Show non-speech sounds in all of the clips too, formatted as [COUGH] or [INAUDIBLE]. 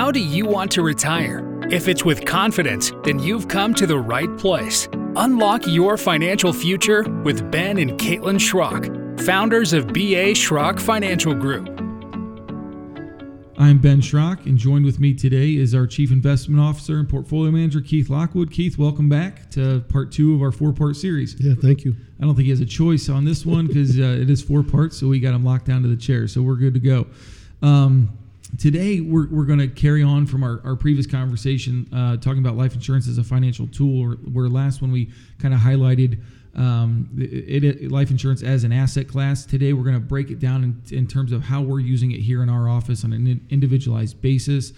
How do you want to retire? If it's with confidence, then you've come to the right place. Unlock your financial future with Ben and Caitlin Schrock, founders of BA Schrock Financial Group. I'm Ben Schrock, and joined with me today is our Chief Investment Officer and Portfolio Manager, Keith Lockwood. Keith, welcome back to part two of our four part series. Yeah, thank you. I don't think he has a choice on this one because uh, it is four parts, so we got him locked down to the chair, so we're good to go. Um, today we're, we're going to carry on from our, our previous conversation uh, talking about life insurance as a financial tool where last when we kind of highlighted um, it, it, life insurance as an asset class. Today we're going to break it down in, in, terms of how we're using it here in our office on an individualized basis.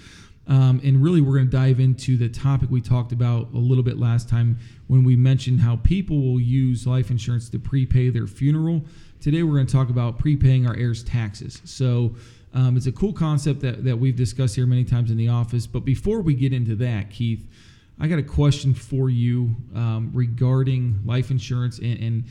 Um, and really we're going to dive into the topic we talked about a little bit last time when we mentioned how people will use life insurance to prepay their funeral. Today we're going to talk about prepaying our heirs taxes. So um, it's a cool concept that, that we've discussed here many times in the office. But before we get into that, Keith, I got a question for you um, regarding life insurance and, and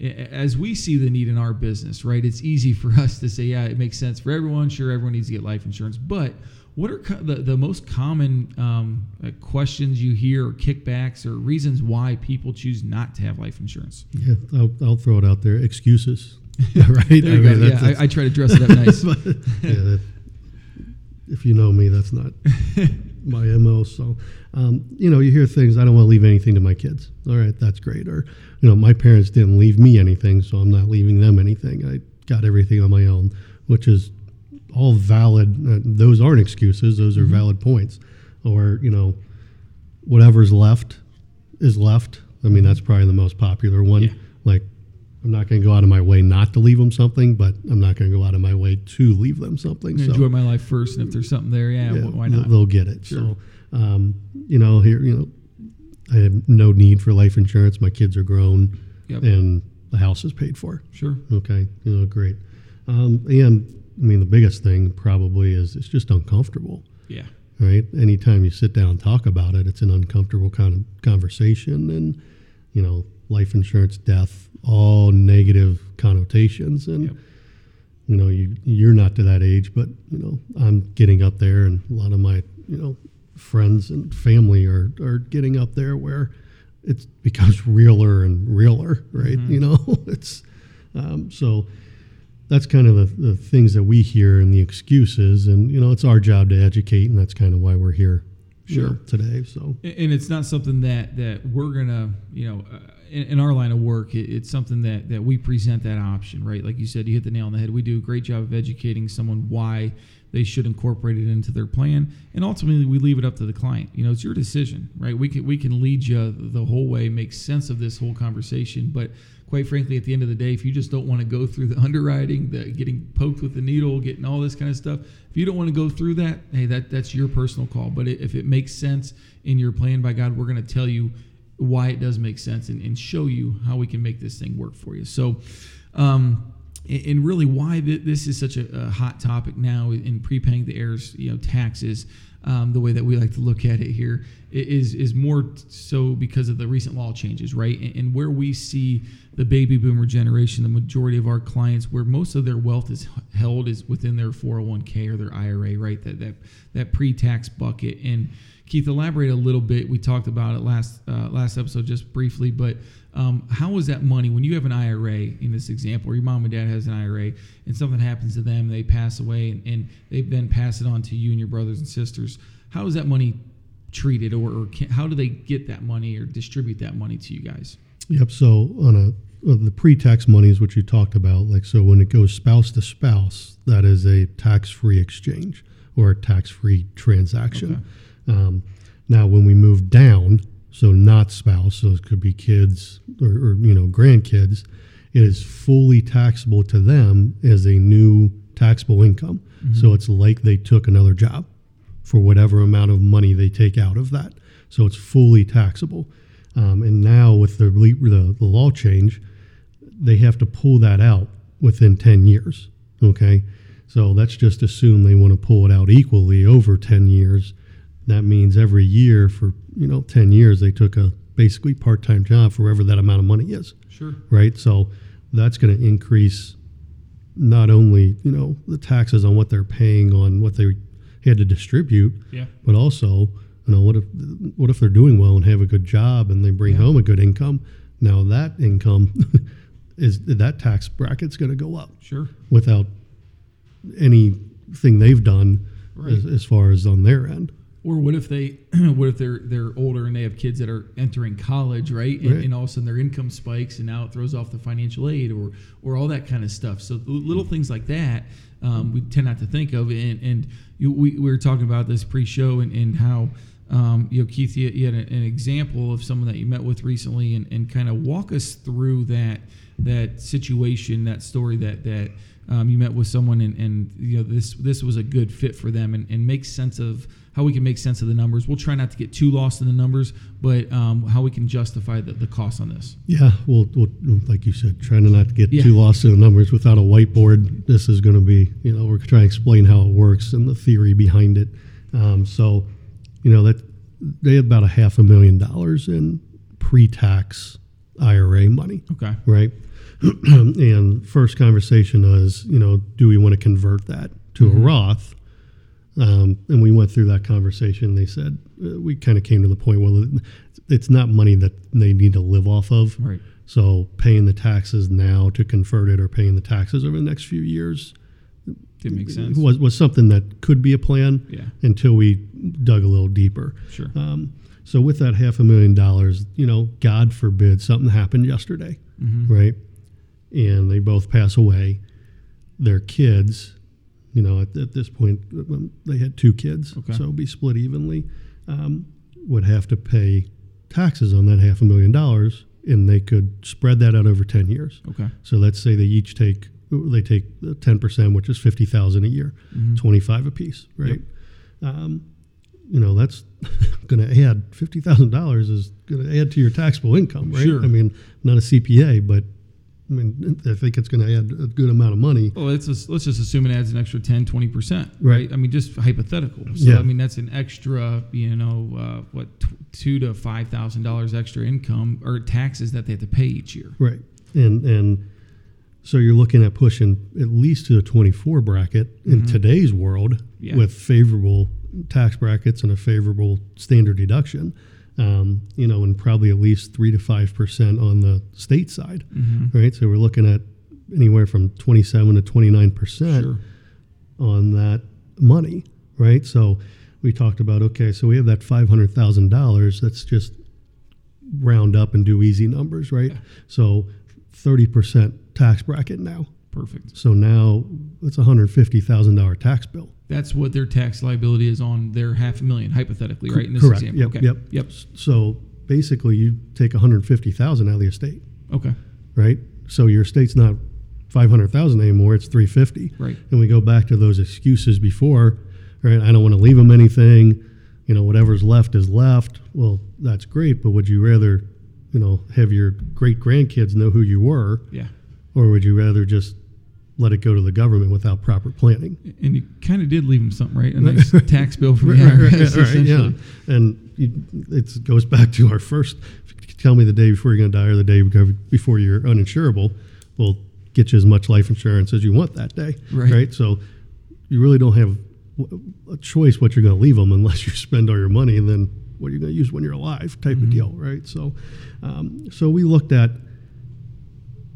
as we see the need in our business, right? It's easy for [LAUGHS] us to say, yeah, it makes sense for everyone. Sure, everyone needs to get life insurance. But what are the, the most common um, uh, questions you hear or kickbacks or reasons why people choose not to have life insurance? Yeah, I'll, I'll throw it out there excuses. [LAUGHS] right? there I mean, yeah, I, I, try to dress it up nice. [LAUGHS] but, yeah, that, if you know me, that's not [LAUGHS] my mo. So, um, you know, you hear things. I don't want to leave anything to my kids. All right, that's great. Or, you know, my parents didn't leave me anything, so I'm not leaving them anything. I got everything on my own, which is all valid. Uh, those aren't excuses. Those are mm-hmm. valid points. Or, you know, whatever's left is left. I mean, that's probably the most popular one. Yeah. Like I'm not going to go out of my way not to leave them something, but I'm not going to go out of my way to leave them something. So, enjoy my life first, and if there's something there, yeah, yeah why not? They'll get it. Sure. So, um, you know, here, you know, I have no need for life insurance. My kids are grown, yep. and the house is paid for. Sure. Okay. You know, great. Um, and I mean, the biggest thing probably is it's just uncomfortable. Yeah. Right. Anytime you sit down and talk about it, it's an uncomfortable kind of conversation, and you know, life insurance, death, all negative connotations. And, yep. you know, you, you're not to that age, but, you know, I'm getting up there, and a lot of my, you know, friends and family are, are getting up there where it becomes [LAUGHS] realer and realer, right? Mm-hmm. You know, [LAUGHS] it's um, so that's kind of the, the things that we hear and the excuses. And, you know, it's our job to educate, and that's kind of why we're here sure know, today so and it's not something that that we're gonna you know uh, in, in, our line of work, it, it's something that, that we present that option, right? Like you said, you hit the nail on the head. We do a great job of educating someone why they should incorporate it into their plan, and ultimately we leave it up to the client. You know, it's your decision, right? We can we can lead you the whole way, make sense of this whole conversation, but quite frankly, at the end of the day, if you just don't want to go through the [LAUGHS] underwriting, the getting poked with the needle, getting all this kind of stuff, if you don't want to go through that, hey, that that's your personal call. But if it makes sense in your plan, by God, we're going to tell you why it does make sense and, and show you how we can make this thing work for you. So, um, and really why this is such a, hot topic now in prepaying the heirs you know taxes um, the way that we like to look at it here is is more so because of the recent law changes right? And, and, where we see the baby boomer generation the majority of our clients where most of their wealth is held is within their 401k or their ira right? That that that pre-tax bucket. And Keith, elaborate a little bit. We talked about it last uh, last episode just briefly, but um, how is that money when you have an IRA in this example, or your mom and dad has an IRA, and something happens to them, they pass away, and, and they then pass it on to you and your brothers and sisters? How is that money treated, or, or can, how do they get that money or distribute that money to you guys? Yep. So on a the pre-tax money is what you talked about. Like so, when it goes spouse to spouse, that is a tax-free exchange or a tax-free transaction. Okay. Um, now, when we move down, so not spouse, so it could be kids or, or, you know grandkids, it is fully taxable to them as a new taxable income. Mm-hmm. So it's like they took another job for whatever amount of money they take out of that. So it's fully taxable. Um, and now with the, the, the law change, they have to pull that out within 10 years. Okay. So let's just assume they want to pull it out equally over 10 years that means every year for you know 10 years they took a basically part-time job for whatever that amount of money is sure right so that's going to increase not only you know the taxes on what they're paying on what they had to distribute. Yeah. But also, you know, what if what if they're doing well and have a good job and they bring Yeah. home a good income? Now that income [LAUGHS] is that tax bracket's going to go up Sure. without anything they've done Right. as, as far as on their end. Or what if they, [CLEARS THROAT] what if they're they're older and they have kids that are entering college, right? And, Right. and all of a sudden their income spikes, and now it throws off the financial aid, or or all that kind of stuff. So little things like that um, we tend not to think of. And and you, we, we were talking about this pre-show and, and how um, you know Keith, you, you had a- an example of someone that you met with recently, and, and kind of walk us through that that situation, that story that that um, you met with someone and, and you know this this was a good fit for them and, and make sense of how we can make sense of the numbers. We'll try not to get too lost in the numbers, but um, how we can justify the, the cost on this. Yeah, well, well, like you said, trying to not get Yeah. too lost in the numbers without a whiteboard. This is going to be, you know, we're trying to explain how it works and the theory behind it. Um, so, you know, that they had about a half a million dollars in pre-tax IRA money, Okay. right? [CLEARS THROAT] and first conversation is, you know, do we want to convert that to a Roth? Um, and we went through that conversation. They said uh, we kind of came to the point Well, it's not money that they need to live off of. Right. So paying the taxes now to convert it or paying the taxes over the next few years Did make sense. was, was something that could be a plan Yeah. until we dug a little deeper. Sure. Um, so with that half a million dollars, you know, God forbid something happened yesterday, Mhm. right? And they both pass away. Their kids, you know, at, at this point, um, they had two kids, Okay. so it'd be split evenly, um, would have to pay taxes on that half a million dollars, and they could spread that out over 10 years. Okay. So let's say they each take they take ten percent, which is fifty thousand a year, Mhm. twenty five apiece, right? Um, you know that's [LAUGHS] going to add fifty thousand dollars is going to add to your taxable income, right? Sure. I mean, not a CPA, but I mean, I think it's going to add a good amount of money. Well, let's just, let's just assume it adds an extra 10, 20%, right? Right. I mean, just hypothetical. So, Yeah. I mean, that's an extra, you know, uh, what, two to $5,000 extra income or taxes that they have to pay each year. Right. And and so you're looking at pushing at least to the 24 bracket in today's world Yeah. with favorable tax brackets and a favorable standard deduction. Um, you know, and probably at least three to five percent on the state side, Mm-hmm. right? So we're looking at anywhere from 27 to 29 percent Sure. on that money, right? So we talked about okay, so we have that five hundred thousand dollars. Let's just round up and do easy numbers, right? Yeah. So thirty percent tax bracket now. Perfect. So now it's a hundred fifty thousand dollar tax bill. That's what their tax liability is on their half a million, hypothetically, right? In this Correct. example. Yep. okay. Yep. Yep. So basically, you take a hundred fifty thousand out of the estate, Okay. right? So your estate's not five hundred thousand anymore; it's three fifty. Right. And we go back to those excuses before, right? I don't want to leave them anything. You know, whatever's left is left. Well, that's great, but would you rather, you know, have your great grandkids know who you were, Yeah. or would you rather just let it go to the government without proper planning? And you kind of did leave them something, right? A nice [LAUGHS] tax bill from the Right, right, IRS, right, right, yeah. And you, it goes back to our first. Tell me the day before you're going to die, or the day before you're uninsurable. We'll get you as much life insurance as you want that day, Right. So you really don't have a choice what you're going to leave them unless you spend all your money, and then what are you're going to use when you're alive, type of deal, right? So, um, so we looked at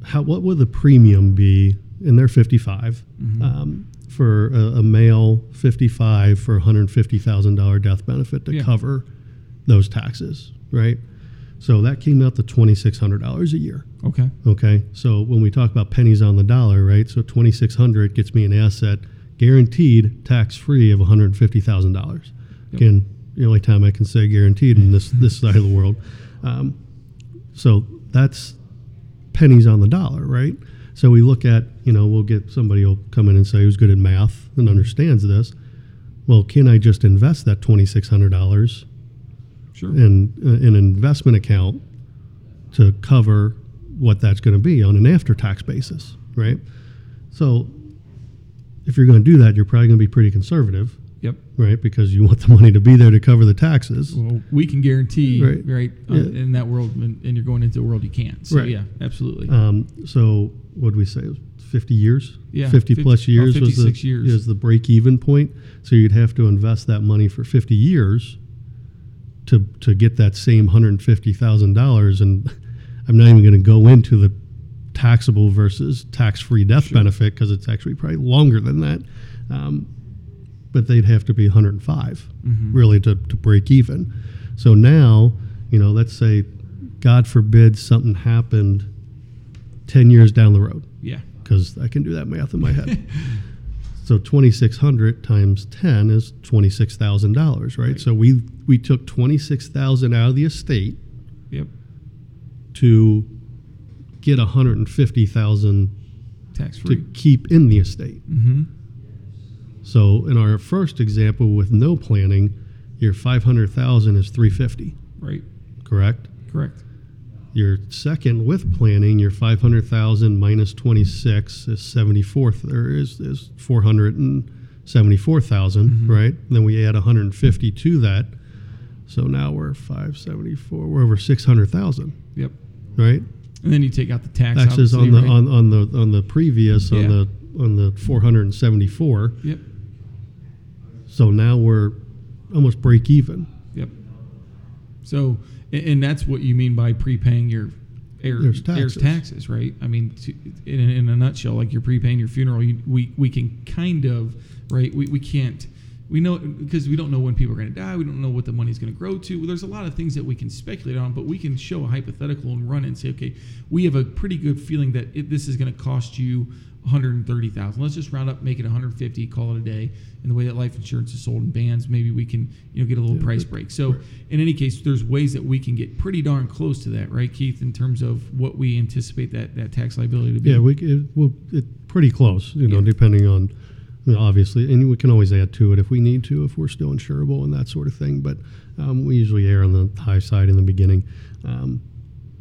how what would the premium be, and they're 55 um, for a, a male 55 for 150 thousand dollar death benefit to Yeah. cover those taxes, right? So that came out to twenty six hundred dollars a year. Okay. Okay, so when we talk about pennies on the dollar, right? So twenty six hundred gets me an asset guaranteed tax free of one hundred fifty thousand dollars. Yep. Again, the only time I can say guaranteed in this this side of the world. Um, so that's pennies on the dollar, right? So we look at, you know, we'll get somebody will come in and say who's good at math and understands this. Well, can I just invest that twenty six hundred dollars Sure. in uh, in an investment account to cover what that's going to be on an after tax basis, right? So if you're going to do that, you're probably going to be pretty conservative, Yep. right? Because you want the money to be there to cover the taxes. Well, we can guarantee, right, Right. uh, Yeah. in that world, and, and you're going into a world you can't. So, Right. yeah, absolutely. Um, so what do we say? 50 years. Yeah, 50, 50 plus oh, years was the 56 years. is the break even point. So you'd have to invest that money for 50 years to to get that same 150 thousand dollars. And I'm not even going to go into the taxable versus tax free death benefit because it's actually probably longer than that. Um, but they'd have to be 105 Mm-hmm. really to, to break even. So now, you know, let's say, God forbid, something happened 10 years down the road Yeah. because I can do that math in my head. [LAUGHS] so 2600 times 10 is $26,000, right? Right. So we we took 26,000 out of the estate Yep. to get 150,000 tax free to keep in the estate. Mm-hmm. So in our first example with no planning, your 500,000 is 350, Right. correct? Correct. Your second with planning, your 500,000 minus 26 is 74 or is is 474,000, Mm-hmm. right? then we add 150 to that. So now we're 574, we're over 600,000, Yep. right? And then you take out the tax. Taxes on the right? on, on the on the previous Yeah. on the on the 474. Yep. So now we're almost break even. Yep. So, and, that's what you mean by prepaying your Heirs' heirs taxes. taxes, right? I mean, to, in, a- in a nutshell, like you're prepaying your funeral, you, we we can kind of, right? We, we can't. We know because we don't know when people are going to die. We don't know what the money's going to grow to. There's a lot of things that we can speculate on, but we can show a hypothetical and run it and say, okay, we have a pretty good feeling that it, this is going to cost you 130,000. Let's just round up, make it 150, call it a day. And the way that life insurance is sold in bands, maybe we can, you know, get a little Yeah, price but- break. So in any case, there's ways that we can get pretty darn close to that, right, Keith? In terms of what we anticipate that that tax liability to be. Yeah, we it, well, it pretty close, you know, Yeah. depending on, you know, obviously, and we can always add to it if we need to, if we're still insurable and that sort of thing. But um, we usually err on the high side in the beginning. Um,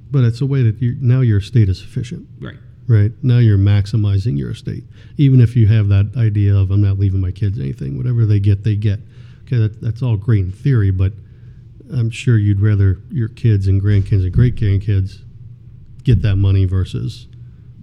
but it's a way that you, now your estate is sufficient, right. Right? Now you're maximizing your estate, even if you have that idea of I'm not leaving my kids anything, whatever they get, they get. Okay, that, that's all great in theory, but I'm sure you'd rather your kids and grandkids and great grandkids get that money versus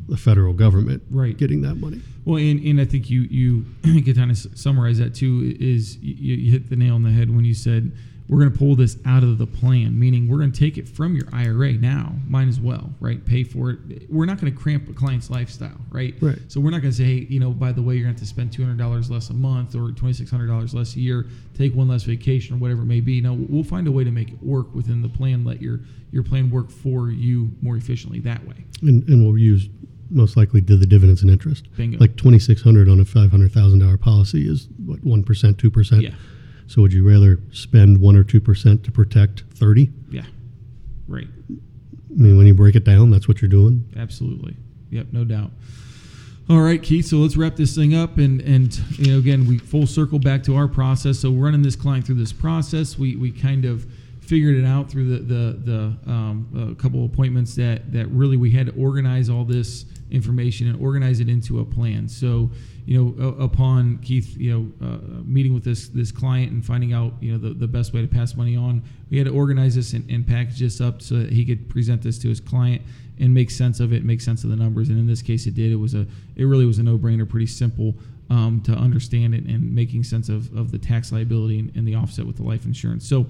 the federal government Right. getting that money. Well, and, and I think you you can kind of summarize that too. Is you, you hit the nail on the head when you said we're going to pull this out of the plan, meaning we're going to take it from your IRA now. Might as well, right? Pay for it. We're not going to cramp a client's lifestyle, right? Right. So we're not going to say, hey, you know, by the way, you're going to have to spend two hundred dollars less a month or twenty six hundred dollars less a year. Take one less vacation or whatever it may be. No, we'll find a way to make it work within the plan. Let your your plan work for you more efficiently that way. And, and we'll use most likely to the dividends and interest. Bingo. Like 2600 on a $500,000 policy is what, 1%, 2%? Yeah. So would you rather spend 1 or 2% to protect 30? Yeah. Right. I mean, when you break it down, that's what you're doing. Absolutely. Yep, no doubt. All right, Keith. So let's wrap this thing up, and and you know, again, we full circle back to our process. So running this client through this process. We we kind of figured it out through the the the um, a couple appointments that that really we had to organize all this information and organize it into a plan. So you know, upon Keith, you know, uh, meeting with this this client and finding out you know the, the best way to pass money on, we had to organize this and, and package this up so that he could present this to his client and make sense of it, make sense of the numbers. And in this case, it did. It was a, it really was a no-brainer, pretty simple um, to understand it and making sense of, of the tax liability and, and the offset with the life insurance. So,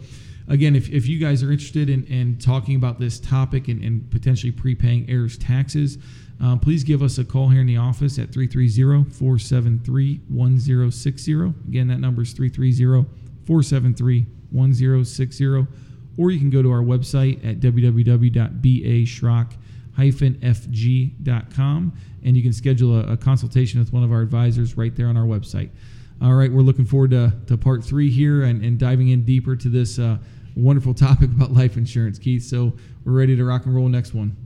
again, if, if you guys are interested in, in talking about this topic and, and potentially prepaying heirs taxes, um, please give us a call here in the office at 330 473 1060. Again, that number is 330 473 1060. Or you can go to our website at www.bashrock-fg.com and you can schedule a, a consultation with one of our advisors right there on our website. All right, we're looking forward to, to part three here and, and diving in deeper to this uh, wonderful [LAUGHS] topic about life insurance, Keith. So we're ready to rock and roll next one.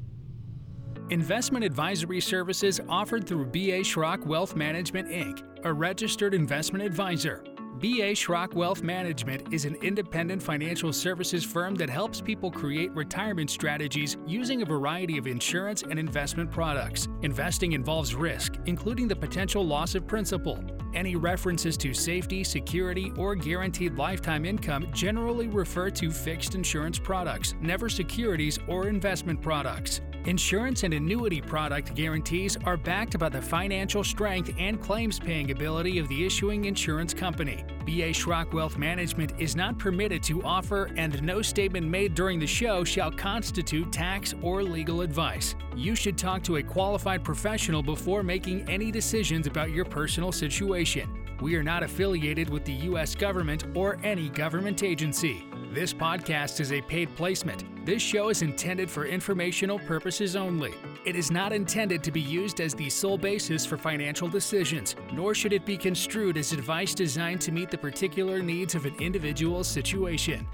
Investment advisory services offered through BA Schrock Wealth Management Inc., a registered investment advisor. BA Schrock Wealth Management is an independent financial services firm that helps people create retirement strategies using a variety of insurance and investment products. Investing involves risk, including the potential loss of principal. Any references to safety, security, or guaranteed lifetime income generally refer to fixed insurance products, never securities or investment products. Insurance and annuity product guarantees are backed by the financial strength and claims paying ability of the issuing insurance company. BA Schrock Wealth Management is not permitted to offer, and no statement made during the show shall constitute tax or legal advice. You should talk to a qualified professional before making any decisions about your personal situation. We are not affiliated with the U.S. government or any government agency. This podcast is a paid placement. This show is intended for informational purposes only. It is not intended to be used as the sole basis for financial decisions, nor should it be construed as advice designed to meet the particular needs of an individual's situation.